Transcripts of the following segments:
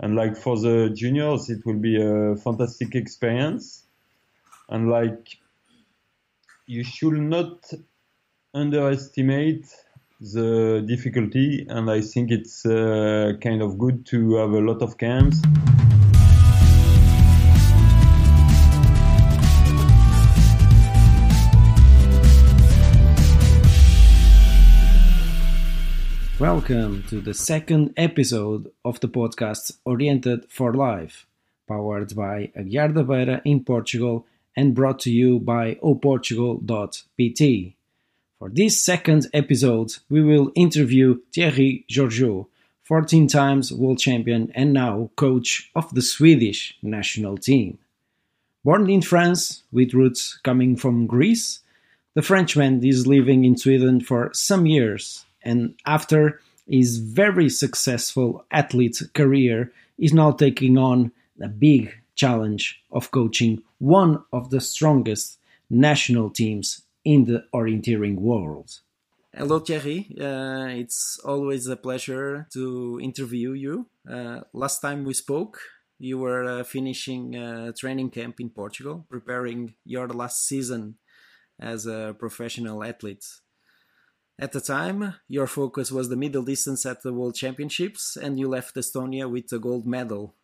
and like for the juniors, it will be a fantastic experience. And like, you should not underestimate the difficulty. And I think it's uh, kind of good to have a lot of camps. Welcome to the second episode of the podcast Oriented for Life, powered by Aguiar da Beira in Portugal and brought to you by oportugal.pt. For this second episode, we will interview Thierry Gueorgiou, 14 times world champion and now coach of the Swedish national team. Born in France, with roots coming from Greece, the Frenchman is living in Sweden for some years and after his very successful athlete career is now taking on the big challenge of coaching one of the strongest national teams in the orienteering world. Hello, Thierry. Uh, it's always a pleasure to interview you. Uh, last time we spoke, you were uh, finishing a training camp in Portugal, preparing your last season as a professional athlete. At the time, your focus was the middle distance at the World Championships, and you left Estonia with a gold medal.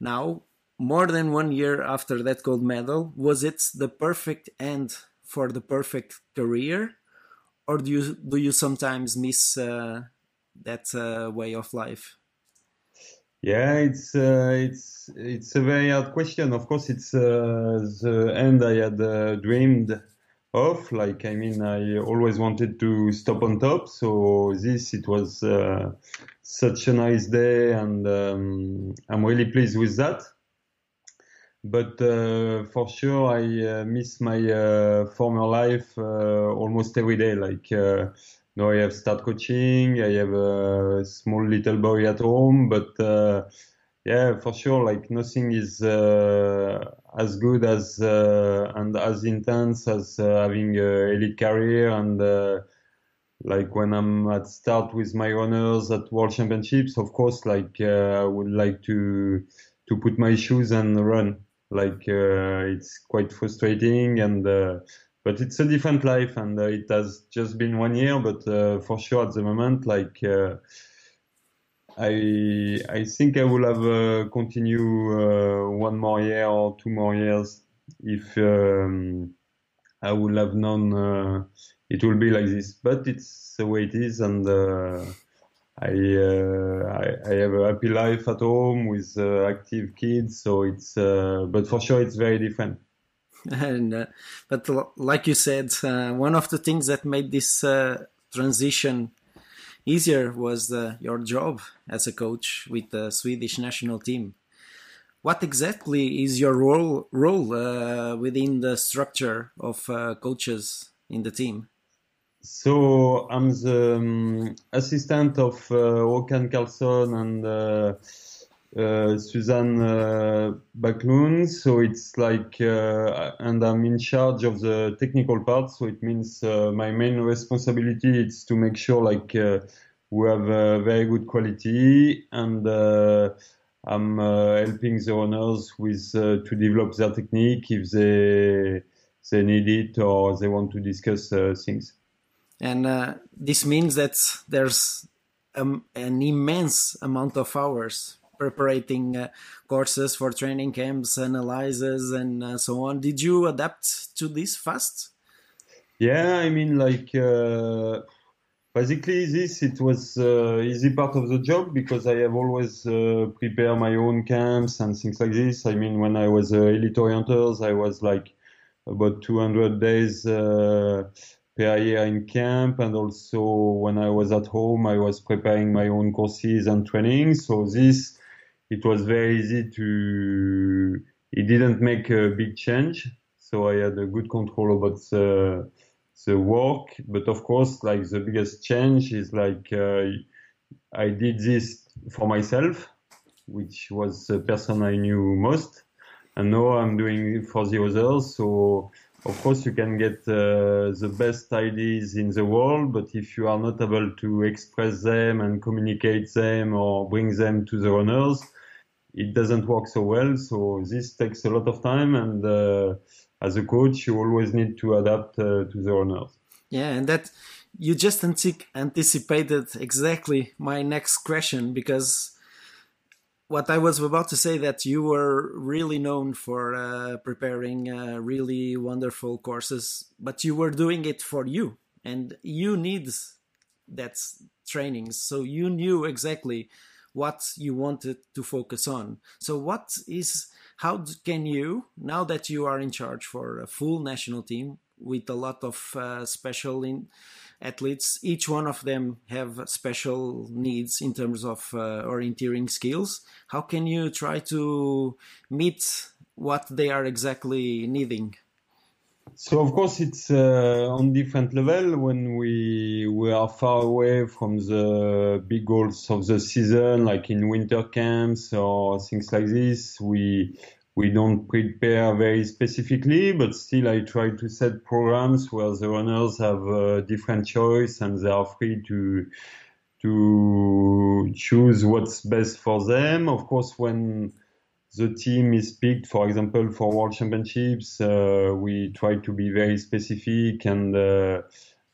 Now, more than one year after that gold medal, was it the perfect end for the perfect career, or do you do you sometimes miss uh, that uh, way of life? Yeah, it's uh, it's it's a very hard question. Of course, it's uh, the end I had uh, dreamed off. Like, I mean, I always wanted to stop on top. So this, it was uh, such a nice day, and um, I'm really pleased with that. But uh, for sure, I uh, miss my uh, former life uh, almost every day. Like uh, now, I have start coaching. I have a small little boy at home, but yeah, for sure. Like nothing is uh, as good as uh, and as intense as uh, having a elite career and uh, like when I'm at start with my runners at World Championships. Of course, like uh, I would like to to put my shoes and run. Like uh, it's quite frustrating and. but it's a different life, and it has just been one year. But for sure, at the moment, like I I think I will have uh, continue uh, one more year or two more years if um, I would have known uh, it will be like this. But it's the way it is, and uh, I, uh, I, I have a happy life at home with uh, active kids. So it's but for sure it's very different. And but like you said, one of the things that made this transition easier was uh, your job as a coach with the Swedish national team. What exactly is your role role uh, within the structure of uh, coaches in the team? So I'm the um, assistant of uh, Håkan Carlsson and uh, Suzanne uh, Backlund. So it's like, uh, and I'm in charge of the technical part. So it means uh, my main responsibility is to make sure like uh, we have very good quality and uh, I'm helping the owners with to develop their technique if they they need it or they want to discuss things. And this means that there's um, an immense amount of hours preparing uh, courses for training camps, analyses, and uh, so on. Did you adapt to this fast? Yeah, I mean, like uh, basically, this it was uh, easy part of the job because I have always uh, prepared my own camps and things like this. I mean, when I was uh, elite orienters, I was like about 200 days per year in camp and also when I was at home I was preparing my own courses and training so this it was very easy to. It didn't make a big change, so I had a good control about the the work. But of course, like the biggest change is like uh, I did this for myself, which was the person I knew most, and now I'm doing it for the others. So of course you can get uh, the best ideas in the world, but if you are not able to express them and communicate them or bring them to the runners, it doesn't work so well. So this takes a lot of time, and uh, as a coach, you always need to adapt uh, to the owners. Yeah, and that you just anticipated exactly my next question because what I was about to say that you were really known for uh, preparing uh, really wonderful courses, but you were doing it for you, and you need that training. So you knew exactly what you wanted to focus on. So what is how can you now that you are in charge for a full national team with a lot of uh, special in, athletes each one of them have special needs in terms of uh, orienteering skills how can you try to meet what they are exactly needing so of course it's uh, on different level when we we are far away from the big goals of the season, like in winter camps or things like this. We we don't prepare very specifically, but still I try to set programs where the runners have a different choice and they are free to to choose what's best for them. Of course, when the team is picked, for example, for World Championships, uh, we try to be very specific and uh,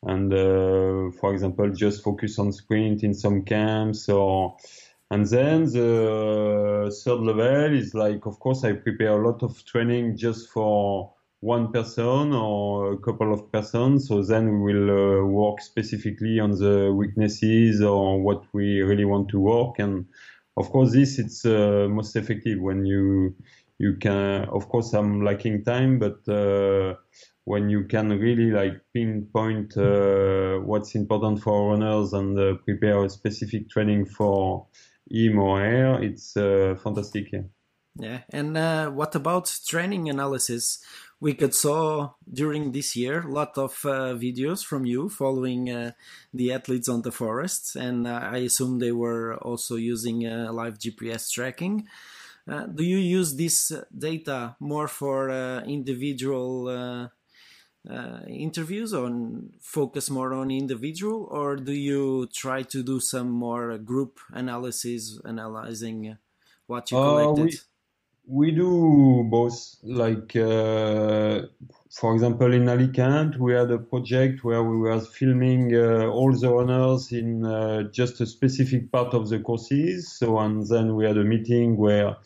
and uh, for example, just focus on sprint in some camps or and then the third level is like, of course, I prepare a lot of training just for one person or a couple of persons. So then we will uh, work specifically on the weaknesses or what we really want to work. And of course, this it's uh, most effective when you you can. Of course, I'm lacking time, but uh, when you can really like pinpoint uh, what's important for runners and uh, prepare a specific training for him or her, it's uh, fantastic. Yeah. Yeah, and uh, what about training analysis? We could saw during this year a lot of uh, videos from you following uh, the athletes on the forests, and uh, I assume they were also using uh, live GPS tracking. do you use this data more for individual uh, interviews or focus more on individual or do you try to do some more group analysis analyzing what you collected uh, we, we, do both like uh, for example in alicante we had a project where we were filming uh, all the runners in uh, just a specific part of the courses. So and then we had a meeting where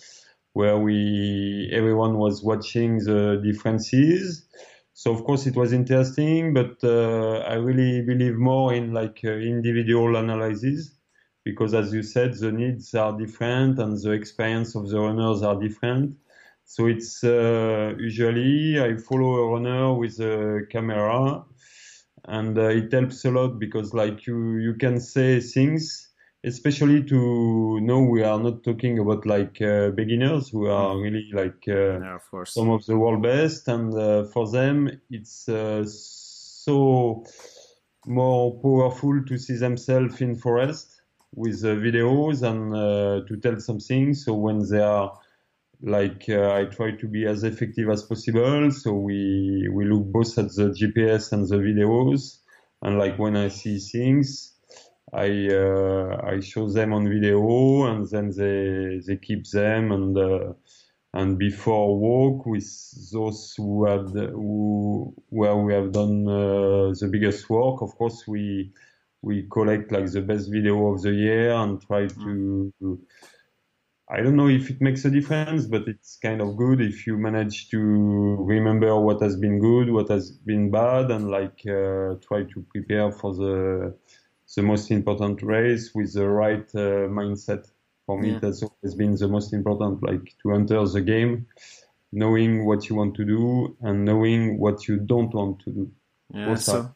where we everyone was watching the differences. So of course it was interesting, but uh, I really believe more in like uh, individual analysis because as you said, the needs are different and the experience of the runners are different. So it's uh, usually I follow a runner with a camera and uh, it helps a lot because like you, you can say things especially to know we are not talking about like uh, beginners who are mm. really like uh, of some of the world best and uh, for them it's uh, so more powerful to see themselves in forest with uh, videos and uh, to tell something so when they are like I try to be as effective as possible. So we we look both at the GPS and the videos. And like when I see things I uh, I show them on video and then they they keep them. And uh, and before WOC with those who had who where we have done uh, the biggest work. Of course, we we collect like the best video of the year and try to. I don't know if it makes a difference, but it's kind of good if you manage to remember what has been good, what has been bad, and like uh, try to prepare for the the most important race with the right uh, mindset. For me, yeah. that's always been the most important, like to enter the game, knowing what you want to do and knowing what you don't want to do. Yeah, so,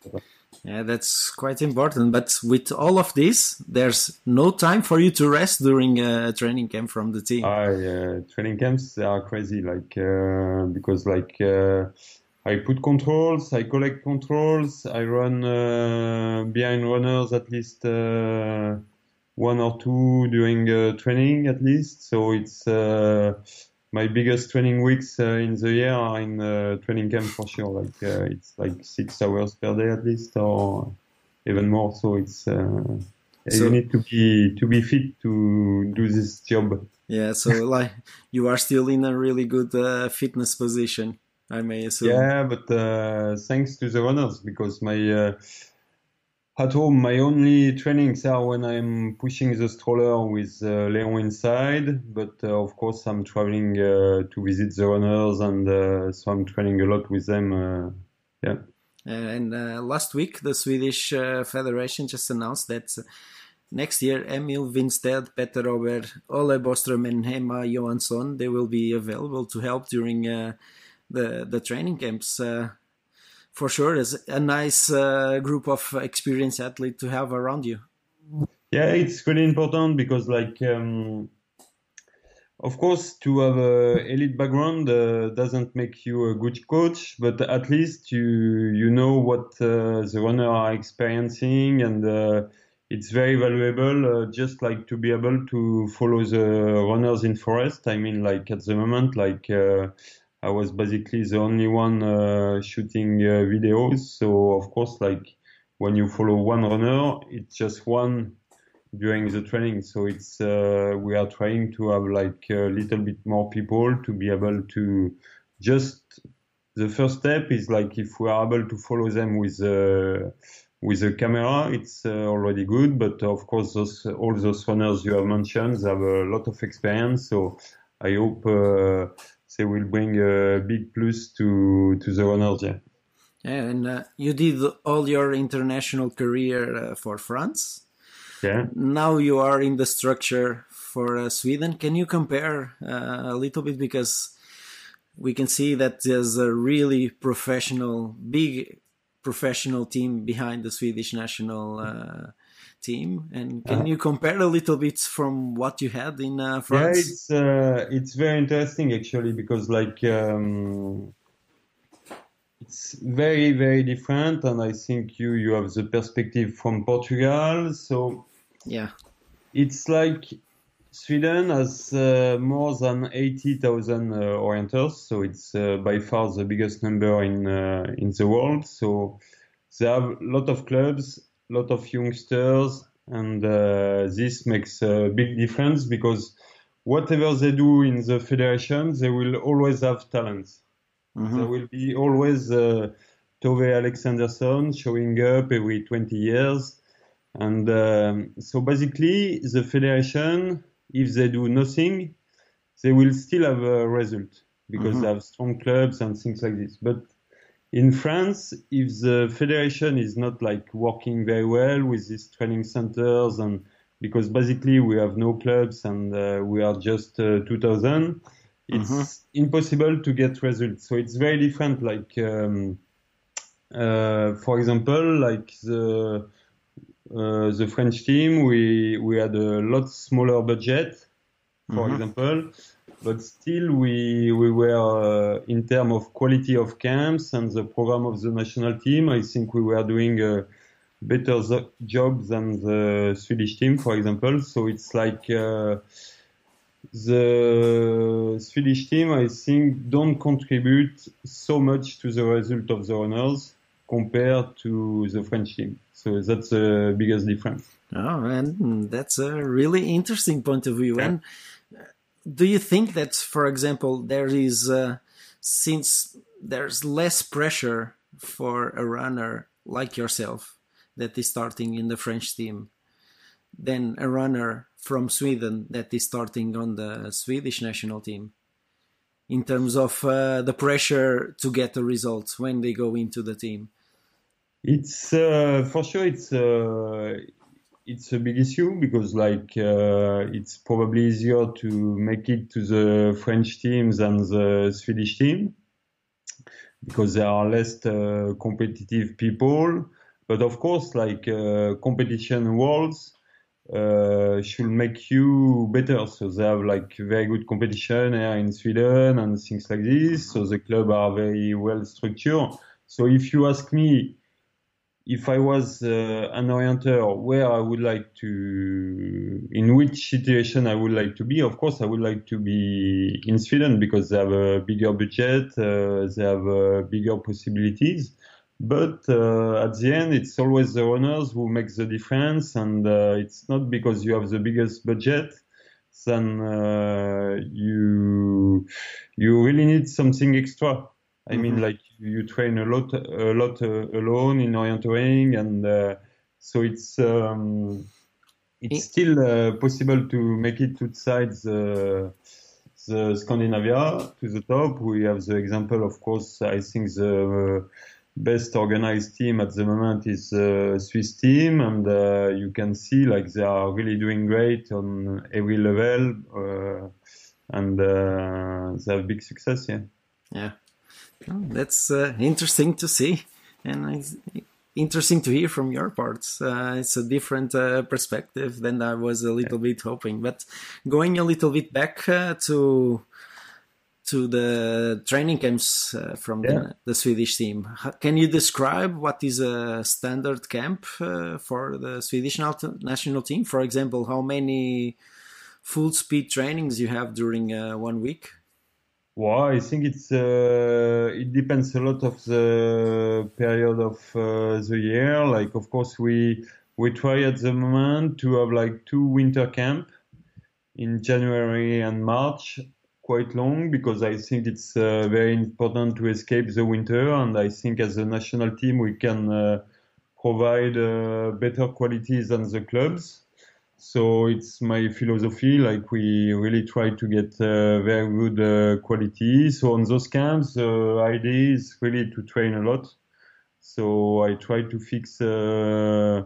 yeah, that's quite important. But with all of this, there's no time for you to rest during a training camp from the team. I, uh, training camps are crazy, like uh, because like uh, I put controls, I collect controls, I run uh, behind runners at least uh, one or two during uh, training at least. So it's uh, my biggest training weeks uh, in the year are in uh, training camp for sure. Like it's like six hours per day at least, or even more. So it's so, you need to be to be fit to do this job. Yeah, so like you are still in a really good uh, fitness position, I may assume. Yeah, but uh, thanks to the runners because my uh, at home my only trainings are when I'm pushing the stroller with uh, Leon inside. But uh, of course I'm traveling uh, to visit the runners, and uh, so I'm training a lot with them. yeah. and last week the Swedish Federation just announced that Next year, Emil Wingstedt, Peter Öberg, Ole Boström, and Emma Johansson they will be available to help during uh, the the training camps. For sure, it's a nice uh, group of experienced athletes to have around you. Yeah, it's really important because, like, um, of course, to have a elite background uh, doesn't make you a good coach, but at least you you know what uh, the runner are experiencing and uh, it's very valuable uh, just like to be able to follow the runners in forest i mean like at the moment like uh, i was basically the only one uh, shooting uh, videos so of course like when you follow one runner it's just one during the training so it's uh, we are trying to have like a little bit more people to be able to just the first step is like if we are able to follow them with uh, with a camera, it's uh, already good. But of course, those, all those runners you have mentioned have a lot of experience. So I hope uh, they will bring a big plus to to the runners. Yeah. Yeah, and uh, you did all your international career uh, for France. Yeah. Now you are in the structure for uh, Sweden. Can you compare uh, a little bit because we can see that there's a really professional, big professional team behind the Swedish national uh, team. And can uh, you compare a little bit from what you had in uh, France? Yeah, it's uh, it's very interesting actually because like um, it's very very different, and I think you you have the perspective from Portugal, so yeah, it's like Sweden has uh, more than 80,000 uh, orienters, so it's uh, by far the biggest number in uh, in the world. So they have a lot of clubs, lot of youngsters, and uh, this makes a big difference because whatever they do in the federation, they will always have talents. Mm-hmm. There will be always uh, Tove Alexandersson showing up every 20 years. And um, so basically, the federation if they do nothing, they will still have a result because mm-hmm. they have strong clubs and things like this. But in France, if the federation is not like working very well with these training centers and because basically we have no clubs and uh, we are just uh, 2000, it's mm-hmm. impossible to get results. So it's very different. Like, um, uh, for example, like the uh, the French team, we we had a lot smaller budget, for mm-hmm. example, but still we we were uh, in terms of quality of camps and the program of the national team. I think we were doing a better job than the Swedish team, for example. So it's like. Uh, the Swedish team, I think, don't contribute so much to the result of the runners compared to the French team. So that's the biggest difference. Oh, and that's a really interesting point of view. Yeah. And do you think that, for example, there is, uh, since there's less pressure for a runner like yourself that is starting in the French team than a runner from Sweden that is starting on the Swedish national team? in terms of uh, the pressure to get the results when they go into the team? It's uh, for sure it's uh, it's a big issue because like uh, it's probably easier to make it to the French team than the Swedish team because there are less uh, competitive people. But of course, like uh, competition worlds uh, should make you better. So they have like very good competition here in Sweden and things like this. So the club are very well structured. So if you ask me if I was uh, an orienter, where I would like to, in which situation I would like to be, of course, I would like to be in Sweden because they have a bigger budget, uh, they have uh, bigger possibilities. But uh, at the end, it's always the runners who make the difference, and uh, it's not because you have the biggest budget then uh, you you really need something extra. I mm-hmm. mean, like you train a lot a lot uh, alone in orienteering, and uh, so it's um, it's still uh, possible to make it outside the the Scandinavia to the top. We have the example, of course. I think the best organized team at the moment is uh, Swiss team, and uh, you can see like they are really doing great on every level, uh, and uh, they have big success. Yeah. Yeah, that's uh, interesting to see, and it's interesting to hear from your parts. Uh, it's a different perspective than I was a little bit hoping. But going a little bit back to to the training camps uh, from yeah. the, the, Swedish team. Can you describe what is a standard camp uh, for the Swedish national team? For example, how many full speed trainings you have during uh, one week? Well, I think it's uh, it depends a lot of the period of uh, the year. Like, of course, we we try at the moment to have like two winter camp in January and March quite long because I think it's uh, very important to escape the winter. And I think as a national team, we can uh, provide uh, better qualities than the clubs. So it's my philosophy. Like we really try to get uh, very good uh, quality. So on those camps, the idea is really to train a lot. So I try to fix uh,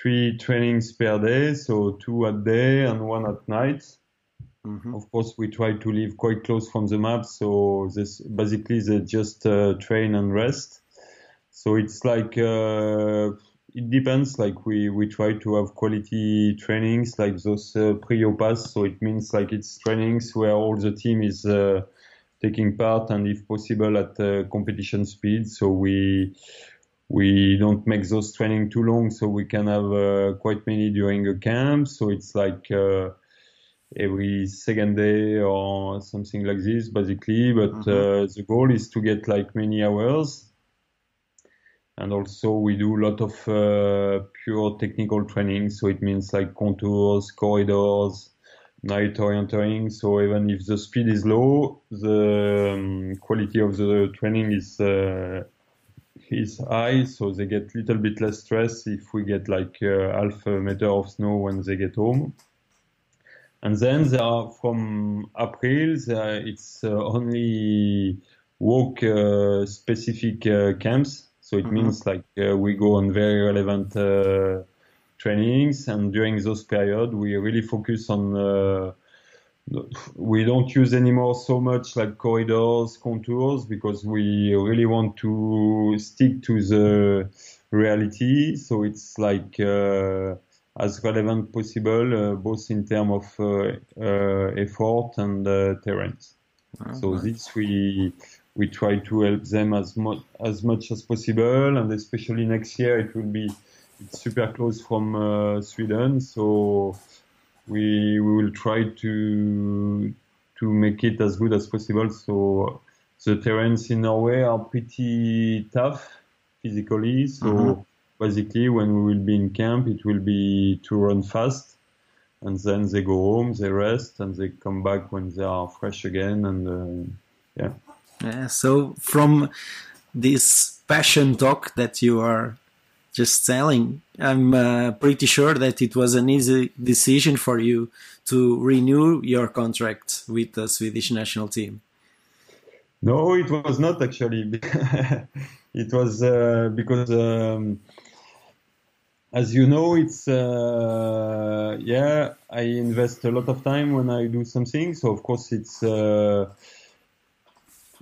three trainings per day, so two at day and one at night Mm-hmm. Of course, we try to live quite close from the map, so this basically they just uh, train and rest. So it's like uh, it depends. Like we we try to have quality trainings like those uh, pre-opas. So it means like it's trainings where all the team is uh, taking part and if possible at uh, competition speed. So we we don't make those training too long, so we can have uh, quite many during a camp. So it's like uh, every second day or something like this, basically. But mm-hmm. uh, the goal is to get like many hours. And also we do a lot of uh, pure technical training. So it means like contours, corridors, night orienting. So even if the speed is low, the um, quality of the training is uh, is high. So they get a little bit less stress if we get like uh, half a meter of snow when they get home. And then there are from April, it's uh, only WOC uh, specific uh, camps. So it mm-hmm. means like uh, we go on very relevant uh, trainings, and during those period, we really focus on. Uh, we don't use anymore so much like corridors, contours, because we really want to stick to the reality. So it's like as relevant possible, uh, both in terms of uh, uh, effort and terrain. Oh, so nice. this we we try to help them as much as much as possible, and especially next year it will be super close from uh, Sweden, so we we will try to to make it as good as possible. So the terrains in Norway are pretty tough physically, so. Mm-hmm basically when we will be in camp, it will be to run fast, and then they go home, they rest, and they come back when they are fresh again, and uh, yeah. Yeah. So from this passion talk that you are just telling, I'm uh, pretty sure that it was an easy decision for you to renew your contract with the Swedish national team. No, it was not actually. it was uh, because um, as you know, it's uh, yeah. I invest a lot of time when I do something, so of course it's uh,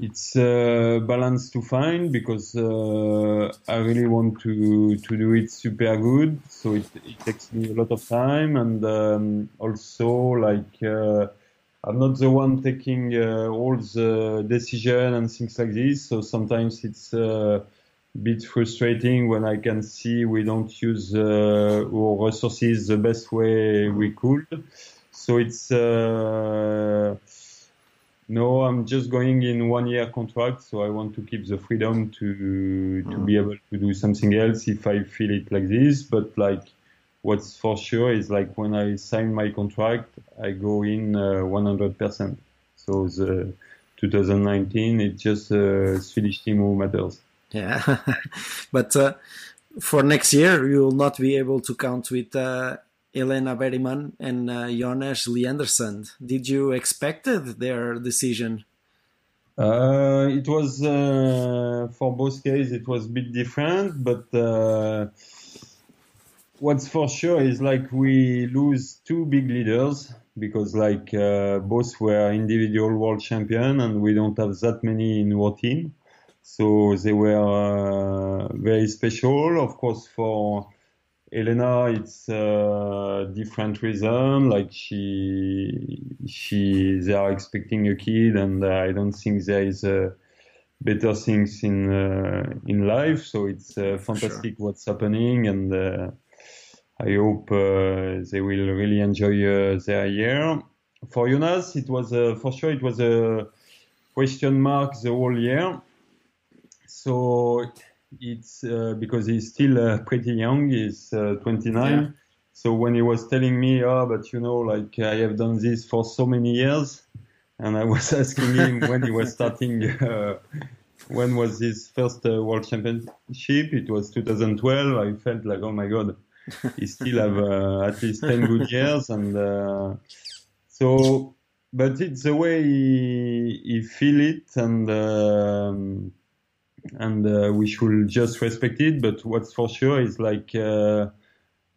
it's a uh, balance to find because uh, I really want to to do it super good. So it, it takes me a lot of time, and um, also like uh, I'm not the one taking uh, all the decision and things like this. So sometimes it's a bit frustrating when I can see we don't use uh, our resources the best way we could. So it's uh, no, I'm just going in one year contract, so I want to keep the freedom to to be able to do something else if I feel it like this. But like what's for sure is like when I sign my contract, I go in uh, 100%. So the 2019, it's just a Swedish team who matters. Yeah, but uh, for next year, you will not be able to count with uh, Helena Bergman and uh, Jonas Leandersson. Did you expected their decision? Uh, it was uh, for both cases. It was a bit different, but uh, what's for sure is like we lose two big leaders because like uh, both were individual world champion and we don't have that many in our team. So they were uh, very special, of course, for Helena, it's a different reason. Like she, she, they are expecting a kid, and I don't think there is uh, better things in uh, in life. So it's uh, fantastic sure. what's happening, and uh, I hope uh, they will really enjoy uh, their year. For Jonas, it was for sure it was a question mark the whole year. So it's uh, because he's still uh, pretty young. He's uh, 29. Yeah. So when he was telling me, oh, but you know, like I have done this for so many years, and I was asking him when he was starting, uh, when was his first uh, world championship? It was 2012. I felt like, oh my god, he still have uh, at least 10 good years, and so. But it's the way he, he feel it, and um, and uh, we should just respect it. But what's for sure is like uh,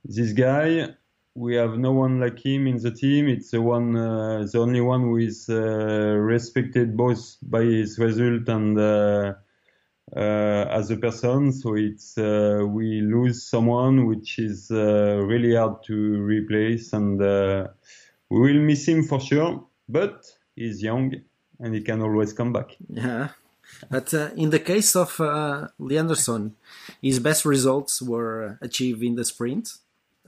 this guy. We have no one like him in the team. It's the one, uh, the only one who is uh, respected both by his result and uh, uh, as a person. So it's we lose someone which is really hard to replace, and we will miss him for sure. But he's young and he can always come back. Yeah. But uh, in the case of uh, Leandersson, his best results were achieved in the sprint,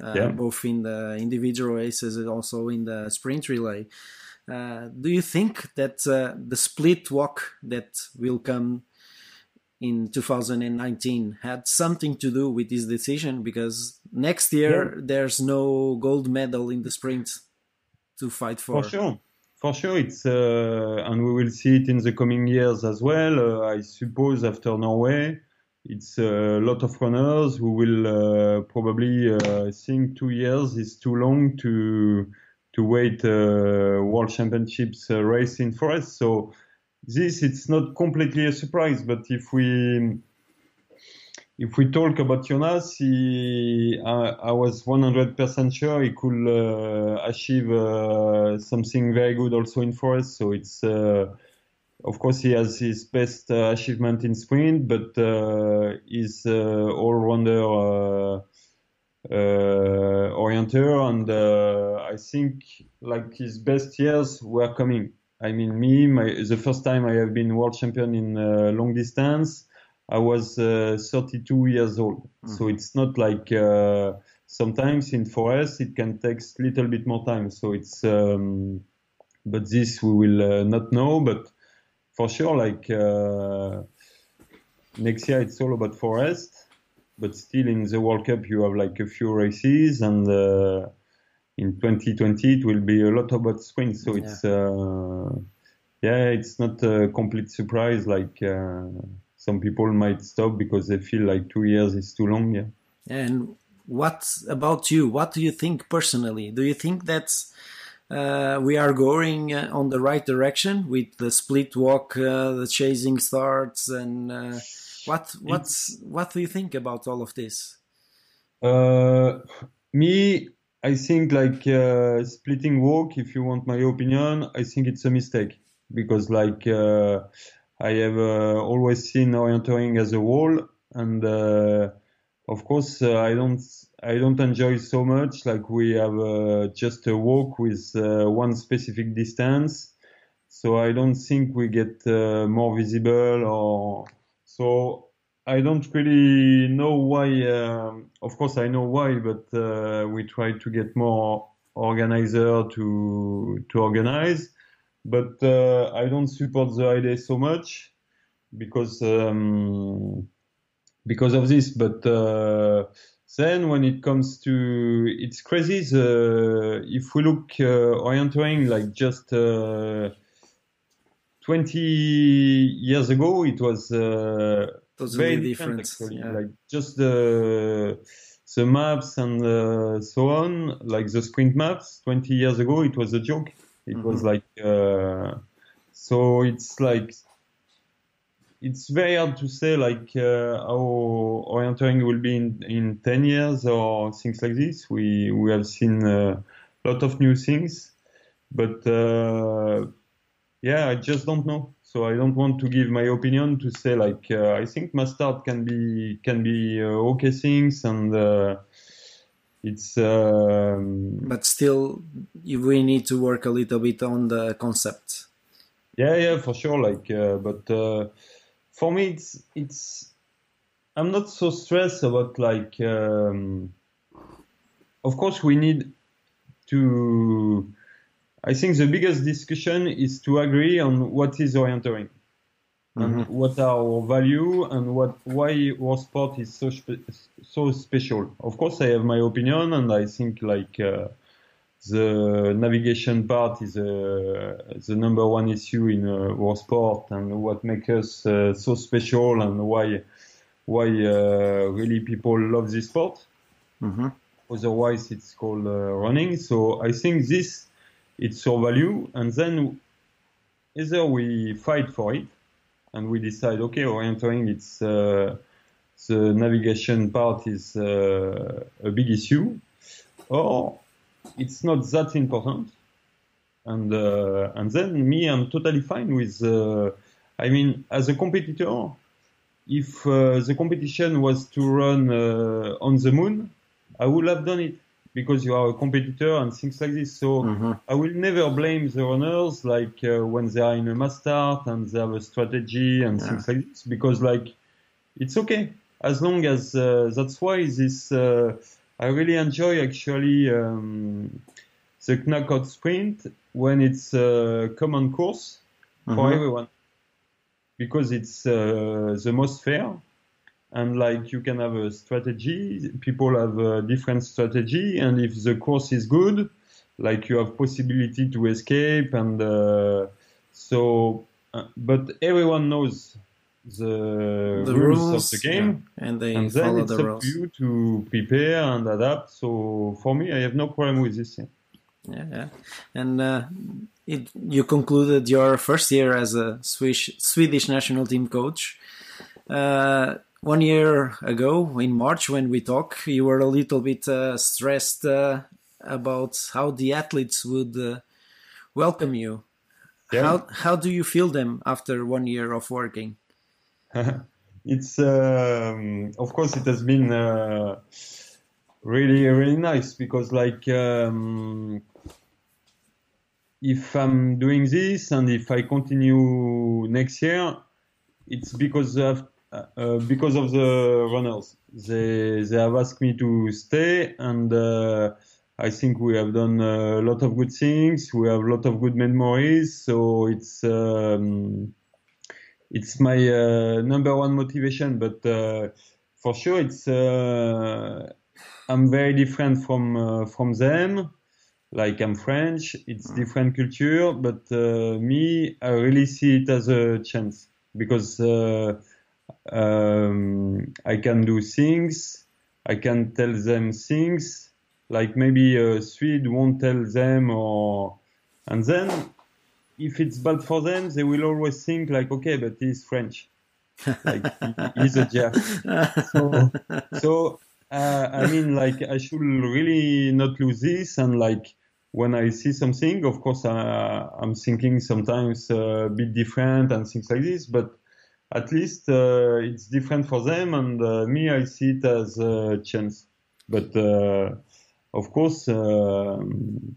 uh, yeah. both in the individual races and also in the sprint relay. Uh, do you think that uh, the split WOC that will come in 2019 had something to do with this decision? Because next year yeah. there's no gold medal in the sprint to fight for. For sure for sure, it's uh, and we will see it in the coming years as well. Uh, I suppose after Norway, it's a lot of runners who will uh, probably uh, think two years is too long to to wait uh, World Championships uh, race in forest. So this it's not completely a surprise, but if we if we talk about Jonas, he, I, I was 100% sure he could uh, achieve uh, something very good also in forest. So it's, uh, of course, he has his best uh, achievement in sprint, but uh, he's uh, all-rounder orienter, and I think like his best years were coming. I mean, me, my, the first time I have been world champion in long distance. I was uh, 32 years old. Mm. So it's not like uh, sometimes in forest it can take a little bit more time. So it's, um, but this we will uh, not know. But for sure, like uh, next year it's all about forest. But still in the World Cup you have like a few races and uh, in 2020 it will be a lot about sprint. So yeah. it's, uh, yeah, it's not a complete surprise like, some people might stop because they feel like two years is too long. Yeah. And what about you? What do you think personally? Do you think that uh, we are going uh, on the right direction with the split WOC, uh, the chasing starts, and uh, what what's what do you think about all of this? Uh, me, I think like uh, splitting WOC. If you want my opinion, I think it's a mistake because like I have uh, always seen orienteering as a wall, and uh, of course uh, I don't I don't enjoy so much like we have just a WOC with one specific distance. So I don't think we get more visible or so I don't really know why. Um, of course, I know why, but uh, we try to get more organizer to to organize but uh, I don't support the idea so much because um, because of this. But uh, then when it comes to it's crazy the if we look uh, orienteering like just uh, 20 years ago it was uh, Totally very different. actually. yeah. like just the the maps and uh, so on like the sprint maps 20 years ago it was a joke it was Mhm. like uh, so it's like it's very hard to say like uh, how orienteering will be in, in 10 years or things like this we we have seen a lot of new things but uh, yeah i just don't know so i don't want to give my opinion to say like uh, i think mass start can be can be uh, okay things and uh, it's um, But still, we need to work a little bit on the concept. Yeah, yeah, for sure. Like, uh, but uh, for me, it's it's. I'm not so stressed about like. Um, of course, we need to. I think the biggest discussion is to agree on what is orienteering and what are our value and what why our sport is so spe- so special. Of course, I have my opinion, and I think like. Uh, the navigation part is uh, the number one issue in uh, our sport and what makes us uh, so special and why why uh, really people love this sport. hmm Otherwise, it's called uh, running. So I think this it's our value, and then either we fight for it and we decide, okay, orienteering, it's uh, the navigation part is uh, a big issue, or it's not that important. And uh, and then me, I'm totally fine with. Uh, I mean, as a competitor, if uh, the competition was to run uh, on the moon, I would have done it because you are a competitor and things like this. So hmm I will never blame the runners like uh, when they are in a mass start and they have a strategy and Yeah. things like this because like it's okay as long as uh, that's why this uh, I really enjoy actually um, the knockout sprint when it's a common course for Mhm. everyone because it's uh, the most fair and like you can have a strategy people have a different strategy and if the course is good like you have possibility to escape and uh, so uh, but everyone knows the, The rules, rules of the game yeah, and they and then follow it's the up rules. to you to prepare and adapt so for me i have no problem with this thing Yeah, yeah. And uh, it, you concluded your first year as a Swiss, Swedish national team coach. Uh, one year ago, in March, when we talked, you were a little bit uh, stressed uh, about how the athletes would uh, welcome you. Yeah. How how do you feel them after one year of working? it's um, of course it has been uh, really really nice because like um, if I'm doing this and if I continue next year, it's because of uh, because of the runners. They they have asked me to stay and. Uh, I think we have done a lot of good things. We have a lot of good memories. So it's um, it's my uh, number one motivation. But uh, for sure, it's uh, I'm very different from uh, from them. Like I'm French, it's different culture. But uh, me, I really see it as a chance because uh, um, I can do things. I can tell them things. Like maybe a Swede won't tell them or and then if it's bad for them they will always think like okay but he's French. Like he, he's a jerk so so uh, I mean like I should really not lose this. And like when I see something of course uh, I'm thinking sometimes uh, a bit different and things like this. But at least uh, it's different for them and uh, me I see it as a chance but uh, of course, um,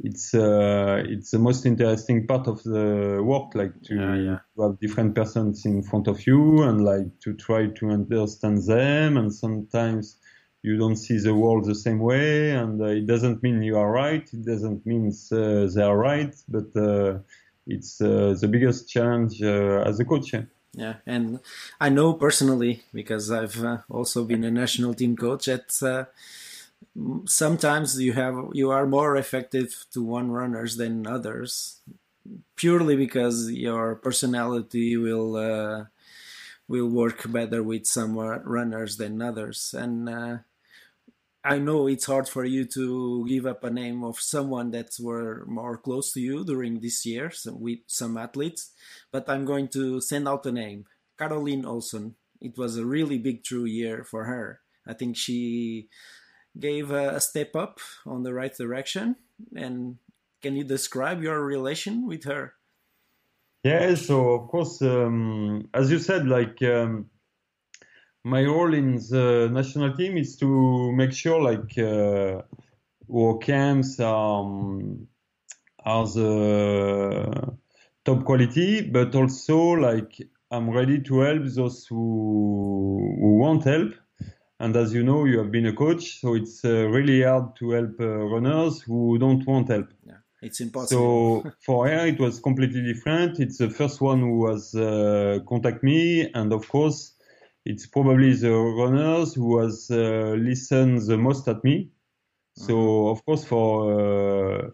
it's uh, it's the most interesting part of the work, like to, Yeah, yeah. to have different persons in front of you and like to try to understand them. And sometimes you don't see the world the same way, and uh, it doesn't mean you are right. It doesn't mean uh, they are right, but uh, it's uh, the biggest challenge uh, as a coach. yeah. And I know personally because I've uh, also been a national team coach. Uh, sometimes you have you are more effective to one runners than others, purely because your personality will uh, will work better with some runners than others. And uh, I know it's hard for you to give up a name of someone that were more close to you during this year with some athletes, but I'm going to send out a name, Karolin Ohlsson. It was a really big true year for her. I think she gave a, a step up on the right direction. And can you describe your relation with her? Yeah, so of course, um, as you said, like um, my role in the national team is to make sure like uh, our camps are, um, are the top quality, but also like I'm ready to help those who, who want help. And as you know, you have been a coach, so it's uh, really hard to help uh, runners who don't want help. Yeah, it's impossible. So for her, it was completely different. It's the first one who has uh, contact me, and of course, it's probably the runners who has uh, listened the most at me. So mm-hmm. of course for uh,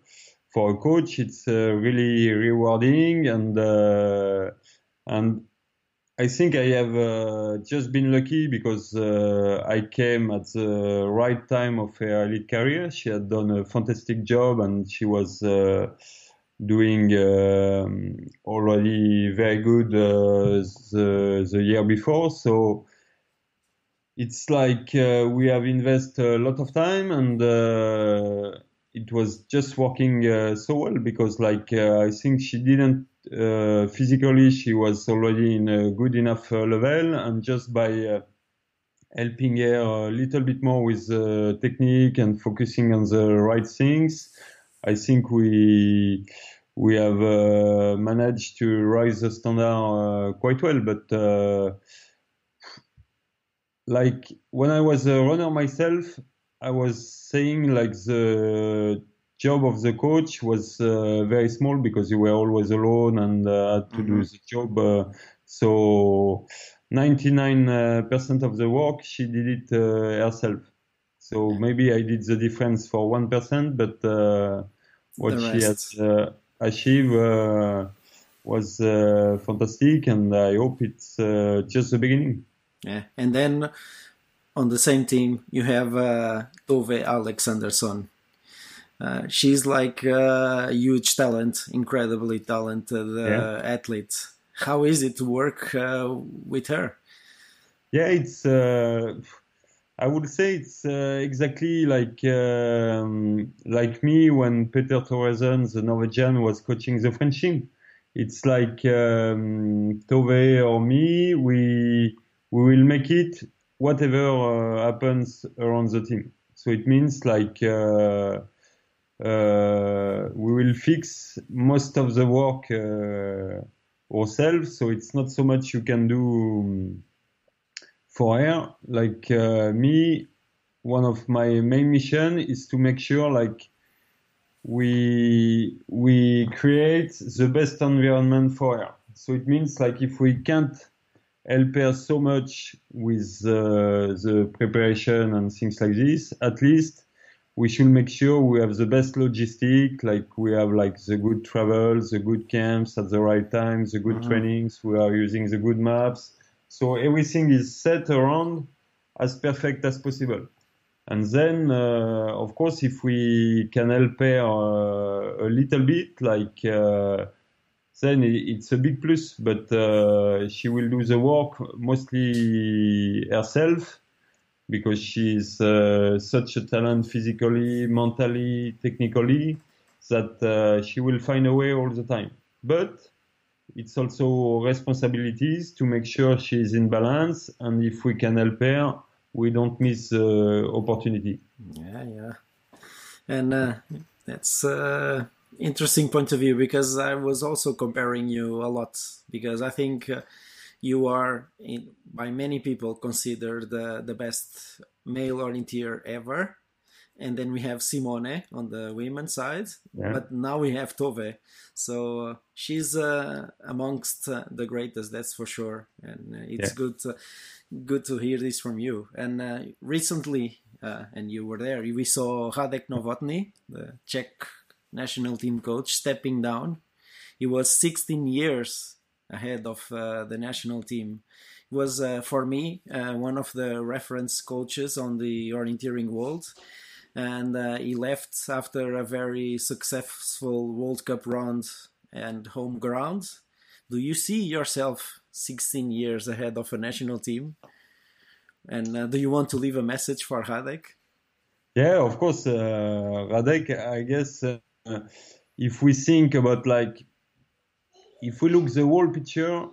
for a coach it's uh, really rewarding and uh, and I think I have uh, just been lucky because uh, I came at the right time of her elite career. She had done a fantastic job and she was doing um, already very good uh, the, the year before. So it's like uh, we have invested a lot of time and uh, it was just working uh, so well because like uh, I think she didn't uh, physically she was already in a good enough level and just by helping her a little bit more with technique and focusing on the right things I think we we have uh, managed to raise the standard uh, quite well. But uh, like when I was a runner myself, I was saying like the job of the coach was uh, very small because you were always alone and uh, had to mm-hmm. do the job. Uh, so 99% of the work she did it herself. So maybe I did the difference for 1%, but what she has uh, achieved uh, was uh, fantastic, and I hope it's just the beginning. Yeah, and then on the same team you have Tove Alexandersson. Uh, she's like a huge talent, incredibly talented uh, yeah. athlete. How is it to work uh, with her? Yeah, it's I would say it's uh, exactly like um, like me when Petter Thoresen, the Norwegian, was coaching the French team. It's like um, Tove or me. We we will make it whatever uh, happens around the team. So it means like uh, uh we will fix most of the work uh, ourselves. So it's not so much you can do. Um, for her, like uh, me, one of my main mission is to make sure like we we create the best environment for her. So it means like if we can't help her so much with uh, the preparation and things like this, at least we should make sure we have the best logistic, like we have like the good travels, the good camps at the right time, the good mm-hmm. trainings, we are using the good maps, so everything is set around as perfect as possible. And then, uh, of course, if we can help her uh, a little bit, like, uh, then it's a big plus. But uh, she will do the work mostly herself because she's uh, such a talent physically, mentally, technically that uh, she will find a way all the time. But it's also responsibilities to make sure she's in balance, and if we can help her, we don't miss uh, opportunity. Yeah, yeah, and uh, that's uh, interesting point of view because I was also comparing you a lot because I think uh, you are in, by many people considered the the best male orienteer ever and then we have Simone on the women's side, yeah. but now we have Tove. So uh, she's uh, amongst uh, the greatest, that's for sure. And uh, it's yeah. good, to, good to hear this from you. And uh, recently, uh, and you were there, we saw Radek Novotny, the Czech national team coach, stepping down. He was 16 years ahead of the national team He was uh, for me uh, one of the reference coaches on the orienteering world and uh, he left after a very successful World Cup round and home ground. Do you see yourself 16 years ahead of a national team? And uh, do you want to leave a message for Radek? Yeah, of course, uh, Radek. I guess uh, if we think about like, if we look the whole picture,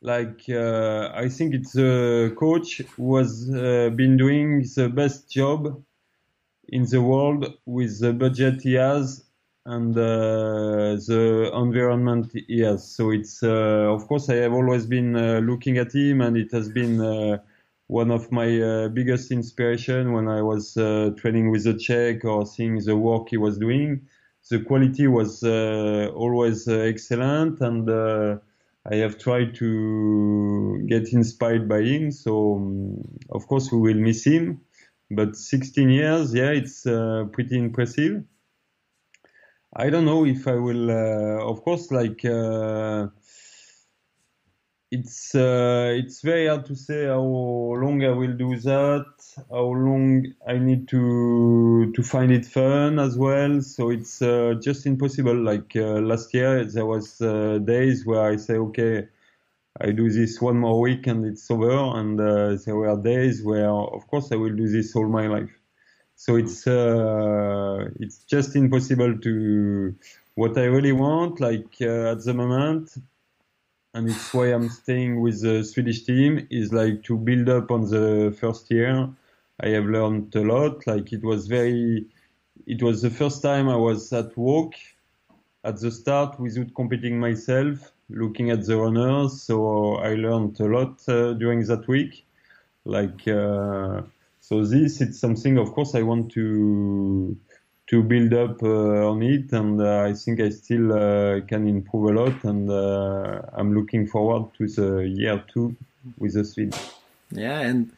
like uh, I think it's a coach who has uh, been doing the best job in the world with the budget he has and uh, the environment he has. So it's, uh, of course, I have always been uh, looking at him, and it has been uh, one of my uh, biggest inspiration when I was uh, training with the Czech or seeing the work he was doing. The quality was always excellent, and I have tried to get inspired by him. So, um, of course, we will miss him but 16 years, yeah, it's uh, pretty impressive. I don't know if I will, uh, of course, like uh, it's uh, it's very hard to say how long I will do that, how long I need to to find it fun as well. So it's uh, just impossible. Like uh, last year, there was days where I say, okay I do this one more week and it's over. And uh, there were days where, of course, I will do this all my life. So it's uh, it's just impossible to what I really want, like uh, at the moment, and it's why I'm staying with the Swedish team is like to build up on the first year. I have learned a lot. Like it was very, it was the first time I was at work at the start without competing myself looking at the runners. So I learned a lot uh, during that week. Like uh, so, this it's something. Of course, I want to to build up uh, on it, and uh, I think I still uh, can improve a lot. And uh, I'm looking forward to the year two with the Swedes. Yeah, and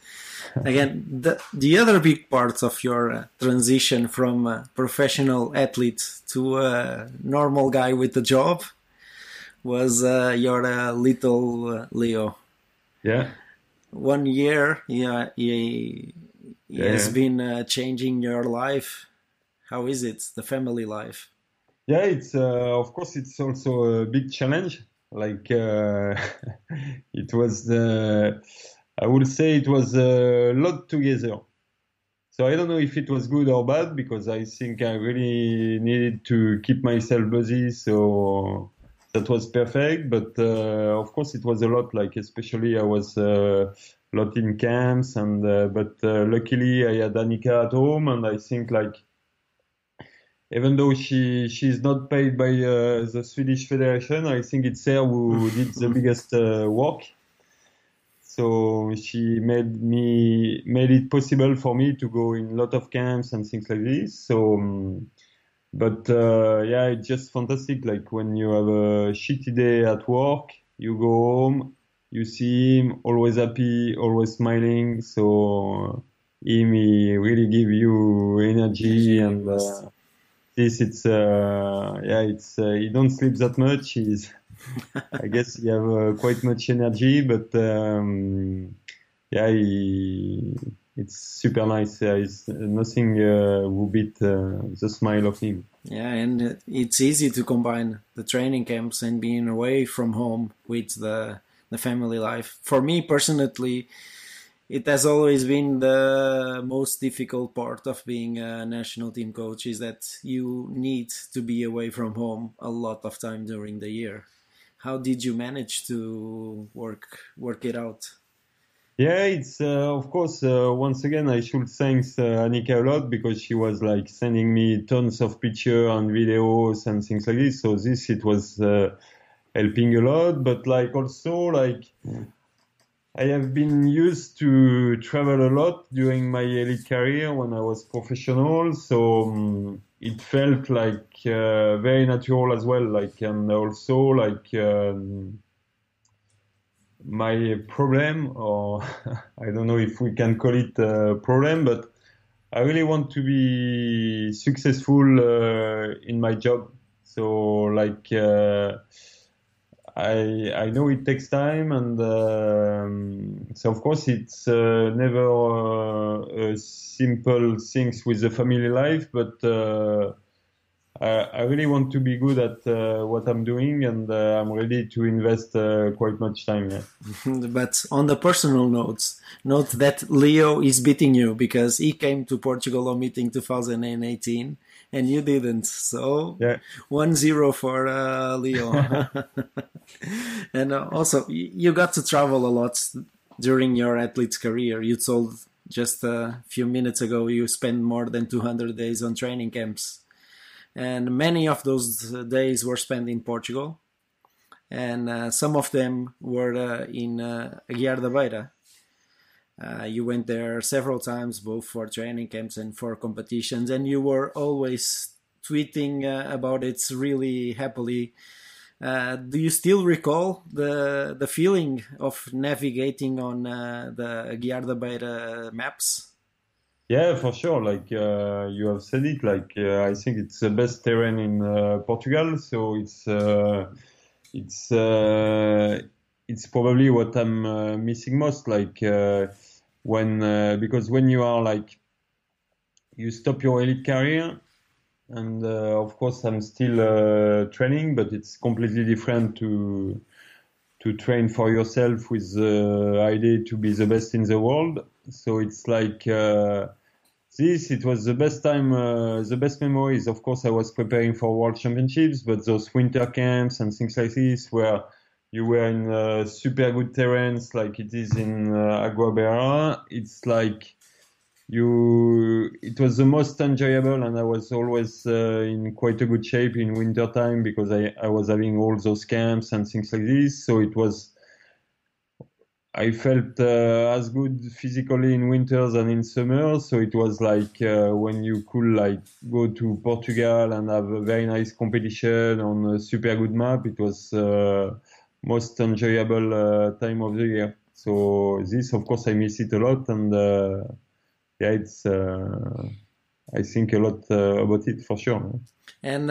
again, the the other big part of your transition from a professional athlete to a normal guy with a job was uh, your uh, little uh, Leo. Yeah. One year, yeah, he, he yeah. has been uh, changing your life. How is it, the family life? Yeah, it's uh, of course it's also a big challenge. Like uh, it was, I would say it was a lot together. So I don't know if it was good or bad because I think I really needed to keep myself busy. So that was perfect. But uh, of course, it was a lot. Like especially, I was uh, a lot in camps, and uh, but uh, luckily, I had Annika at home, and I think like even though she she's not paid by uh, the Swedish Federation, I think it's her who did the biggest uh, work. So she made me made it possible for me to go in a lot of camps and things like this. So. Um, but uh, yeah, it's just fantastic. Like when you have a shitty day at work, you go home, you see him always happy, always smiling. So him, he really give you energy and uh, this. It's uh, yeah, it's uh, he don't sleep that much. He's I guess he have uh, quite much energy, but um, yeah, he it's super nice. Uh, it's nothing uh, will beat uh, the smile of him. Yeah, and it's easy to combine the training camps and being away from home with the the family life. For me personally, it has always been the most difficult part of being a national team coach is that you need to be away from home a lot of time during the year. How did you manage to work work it out? Yeah, it's uh, of course. Uh, once again, I should thank uh, Annika a lot because she was like sending me tons of pictures and videos and things like this. So this it was uh, helping a lot. But like also like I have been used to travel a lot during my elite career when I was professional, so um, it felt like uh, very natural as well. Like and also like um, my problem, or I don't know if we can call it a problem, but I really want to be successful uh, in my job. So like. Uh, I I know it takes time, and um, so of course it's uh, never uh, simple things with the family life, but uh, I, I, really want to be good at uh, what I'm doing, and uh, I'm ready to invest uh, quite much time. Yeah. but on the personal notes, note that Leo is beating you because he came to Portugal on meeting 2018 and you didn't. So yeah. one zero for uh, Leo. and uh, also, you got to travel a lot during your athlete's career. You told just a few minutes ago you spent more than 200 days on training camps, and many of those days were spent in Portugal, and uh, some of them were uh, in uh, Aguiar da Beira. Uh, you went there several times, both for training camps and for competitions, and you were always tweeting uh, about it really happily. Uh, do you still recall the the feeling of navigating on the Aguiar da Beira maps? Yeah, for sure. Like uh, you have said it. Like uh, I think it's the best terrain in Portugal. So it's it's it's probably what I'm missing most. Like when uh, because when you are like you stop your elite career and uh, of course I'm still uh, training but it's completely different to to train for yourself with the idea to be the best in the world so it's like uh, this it was the best time uh, the best memories of course I was preparing for world championships but those winter camps and things like this where you were in uh, super good terrains like it is in uh, Beira. It's like you, it was the most enjoyable and I was always uh, in quite a good shape in winter time because I, I was having all those camps and things like this. So it was, I felt uh, as good physically in winters and in summer. So it was like uh, when you could like go to Portugal and have a very nice competition on a super good map. It was uh, most enjoyable uh, time of the year. So this, of course, I miss it a lot, and uh, yeah, it's uh, I think a lot about it for sure. And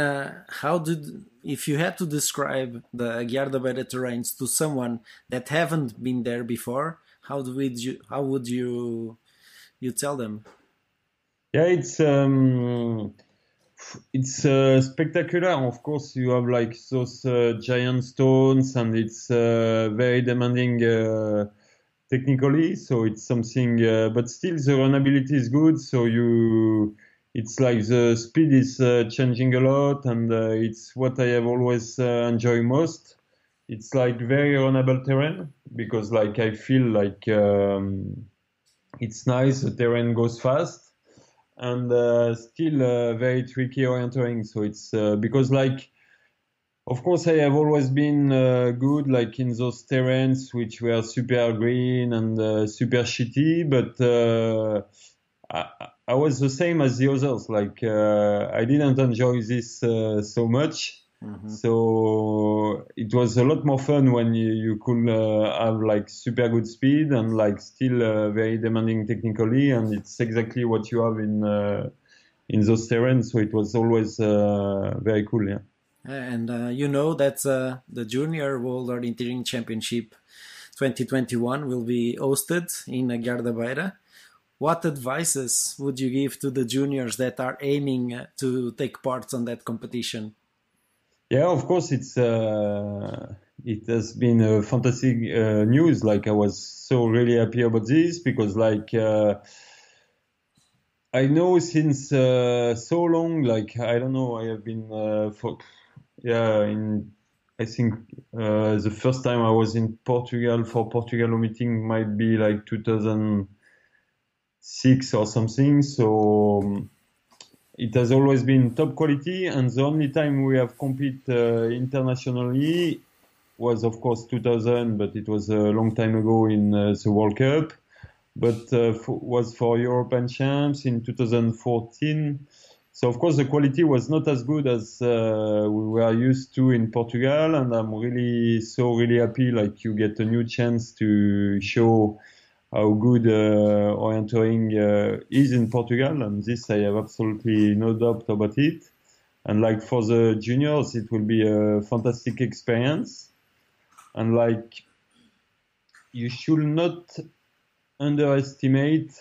how did, if you had to describe the Aguiar da Beira terrains to someone that haven't been there before, how would you how would you you tell them? Yeah, it's um, it's uh, spectacular. Of course, you have like those uh, giant stones, and it's uh, very demanding uh, technically. So it's something, uh, but still the runability is good. So you, it's like the speed is uh, changing a lot, and it's what I have always enjoyed most. It's like very runnable terrain because like I feel like um, it's nice. The terrain goes fast and uh, still uh, very tricky orienting. So it's uh, because like, of course, I have always been uh, good like in those terrains which were super green and uh, super shitty, but uh, I, I, was the same as the others. Like I didn't enjoy this so much. Mm-hmm. So it was a lot more fun when you, you could uh, have like super good speed and like still uh, very demanding technically, and it's exactly what you have in uh, in those terrains. So it was always uh, very cool, yeah. And uh, you know that uh, the Junior World Orienteering Championship 2021 will be hosted in Aguiar da Beira. What advices would you give to the juniors that are aiming to take part on that competition? Yeah, of course, it's uh, it has been a fantastic uh, news. Like I was so really happy about this because like uh, I know since uh, so long. Like I don't know, I have been uh, for yeah in I think uh, the first time I was in Portugal for Portugal meeting might be like 2006 or something. So. Um, it has always been top quality, and the only time we have competed uh, internationally was of course 2000, but it was a long time ago in uh, the World Cup. But uh, for, was for European champs in 2014. So of course the quality was not as good as uh, we were used to in Portugal, and I'm really so really happy. Like you get a new chance to show how good uh, orienteering uh, is in Portugal, and this I have absolutely no doubt about it. And like for the juniors, it will be a fantastic experience. And like you should not underestimate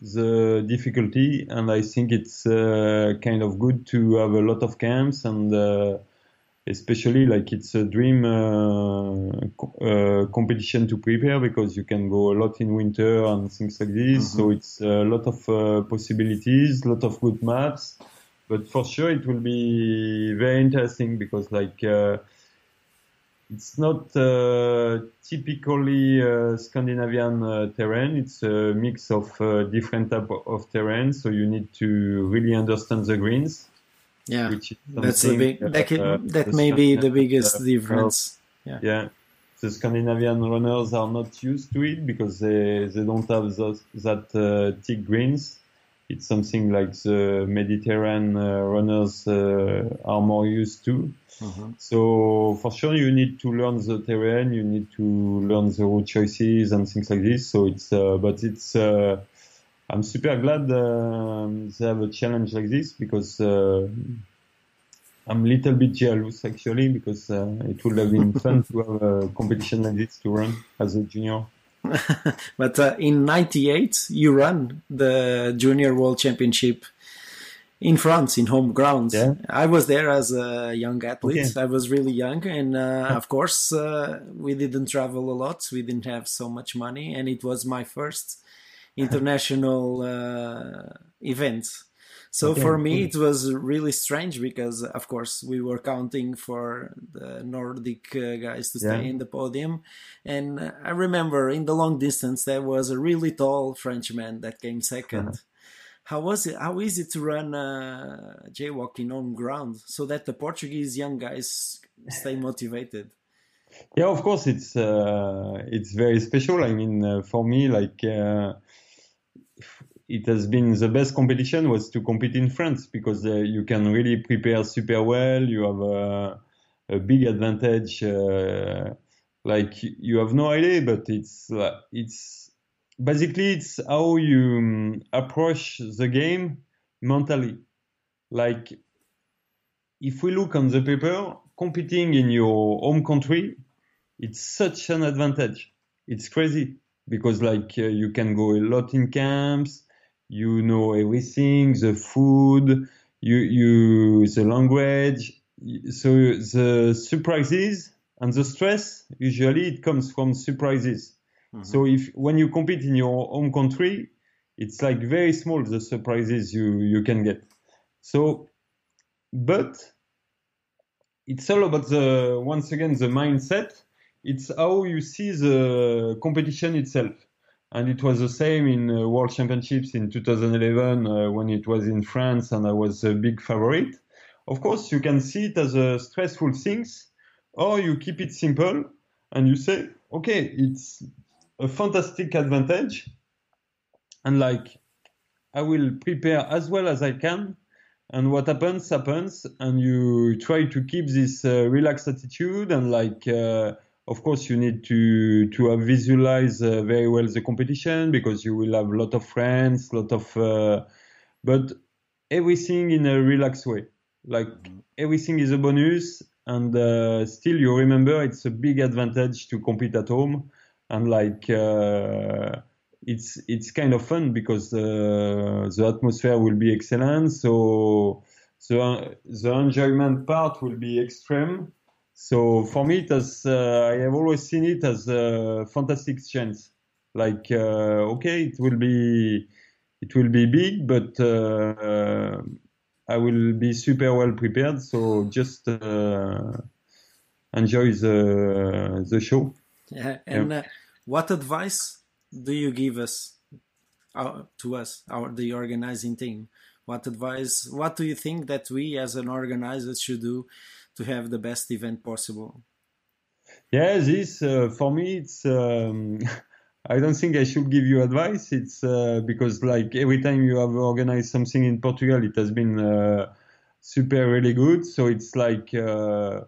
the difficulty, and I think it's uh, kind of good to have a lot of camps and uh, especially like it's a dream uh, uh, competition to prepare because you can go a lot in winter and things like this. Mm-hmm. So it's a lot of uh, possibilities, a lot of good maps. But for sure, it will be very interesting because like uh, it's not uh, typically uh, Scandinavian terrain. It's a mix of different type of terrain. So you need to really understand the greens yeah, that's a big. That, can, uh, that may be the biggest difference. Yeah. yeah, the Scandinavian runners are not used to it because they they don't have those, that uh, thick greens. It's something like the Mediterranean uh, runners uh, are more used to. Mm-hmm. So for sure, you need to learn the terrain. You need to learn the route choices and things like this. So it's, uh, but it's uh, I'm super glad uh, they have a challenge like this because uh, I'm a little bit jealous actually because uh, it would have been fun to have a competition like this to run as a junior. but uh, in '98, you ran the Junior World Championship in France in home grounds. Yeah. I was there as a young athlete. Okay. I was really young, and uh, of course, uh, we didn't travel a lot. We didn't have so much money, and it was my first international uh, events. So okay, for me, it was really strange because, of course, we were counting for the Nordic uh, guys to stay yeah. in the podium. And I remember in the long distance, there was a really tall Frenchman that came 2nd uh-huh. How was it? How is it to run uh, jaywalking on ground so that the Portuguese young guys stay motivated? Yeah, of course, it's uh, it's very special. I mean, uh, for me, like uh, it has been the best competition was to compete in France because uh, you can really prepare super well. You have a, a big advantage. Uh, like you have no idea, but it's uh, it's basically it's how you um, approach the game mentally. Like if we look on the paper, competing in your home country, it's such an advantage. It's crazy because like uh, you can go a lot in camps you know everything, the food, you, you, the language. So the surprises and the stress, usually it comes from surprises. Mm-hmm. So if, when you compete in your home country, it's like very small, the surprises you, you can get. So, but it's all about the, once again, the mindset. It's how you see the competition itself and it was the same in uh, World Championships in 2011 uh, when it was in France and I was a big favorite. Of course, you can see it as a stressful things, or you keep it simple and you say, okay, it's a fantastic advantage, and like I will prepare as well as I can, and what happens happens, and you try to keep this uh, relaxed attitude and like uh, of course you need to to have visualize uh, very well the competition because you will have a lot of friends a lot of uh, but everything in a relaxed way. Like mm-hmm. everything is a bonus and uh, still you remember it's a big advantage to compete at home and like uh, it's it's kind of fun because uh, the atmosphere will be excellent. So the the enjoyment part will be extreme so for me, it has, uh, I have always seen it as a fantastic chance. Like, uh, okay, it will be, it will be big, but uh, I will be super well prepared. So just uh, enjoy the the show. Yeah. And yeah. Uh, what advice do you give us uh, to us, our the organizing team? What advice? What do you think that we as an organizer should do? To have the best event possible. Yeah, this uh, for me, it's. Um, I don't think I should give you advice. It's uh, because like every time you have organized something in Portugal, it has been uh, super really good. So it's like uh,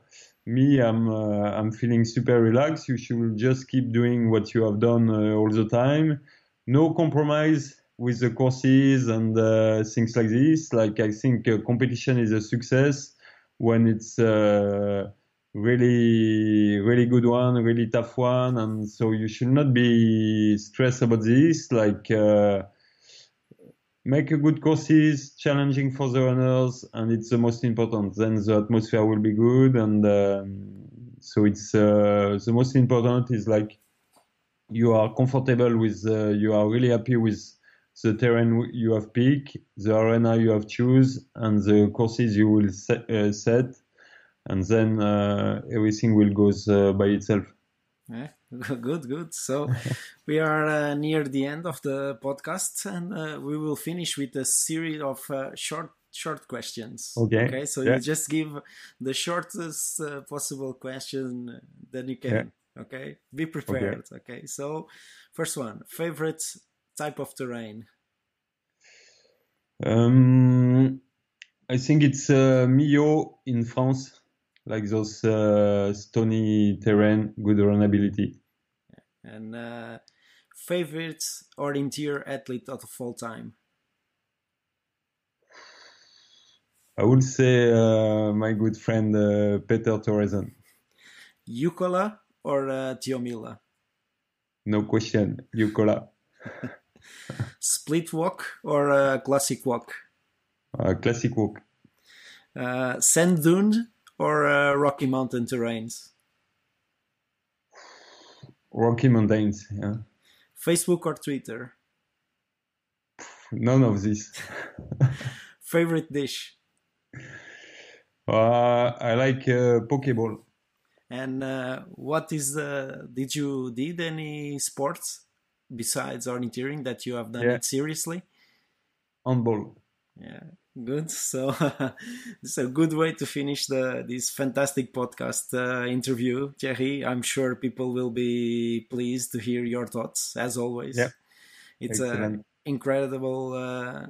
me, I'm uh, I'm feeling super relaxed. You should just keep doing what you have done uh, all the time. No compromise with the courses and things like this. Like I think competition is a success when it's a really really good one really tough one. And so you should not be stressed about this. Like uh, make a good courses challenging for the runners and it's the most important. Then the atmosphere will be good. And um, so it's uh, the most important is like you are comfortable with uh, you are really happy with the terrain you have picked the arena you have choose and the courses you will set, uh, set and then uh, everything will goes uh, by itself. Yeah, good, good. So we are uh, near the end of the podcast, and uh, we will finish with a series of uh, short, short questions. Okay. Okay. So yeah. you just give the shortest uh, possible question, then you can. Yeah. Okay. Be prepared. Okay. okay. So, first one: favorite type of terrain. Um, I think it's uh, Millau in France like those uh, stony terrain, good runnability. And uh, favorite orienteer athlete of all time? I would say uh, my good friend uh, Petter Thoresen. Jukola or uh, Tiomila? No question, Jukola. Split walk or uh, classic walk? Uh, classic walk. Uh, sand dune or uh, Rocky Mountain terrains? Rocky Mountains, yeah. Facebook or Twitter? None of this. Favorite dish? Uh, I like uh, poke bowl. And uh, what is the? Did you did any sports besides orienteering that you have done yeah. it seriously? Handball. Yeah, good. So it's a good way to finish the this fantastic podcast uh, interview, Thierry. I'm sure people will be pleased to hear your thoughts, as always. Yeah, it's an incredible uh,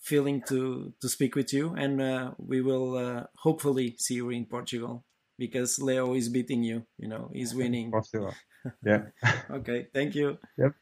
feeling to to speak with you, and uh, we will uh, hopefully see you in Portugal because Leo is beating you. You know, he's winning. Sure. Yeah. okay. Thank you. Yep.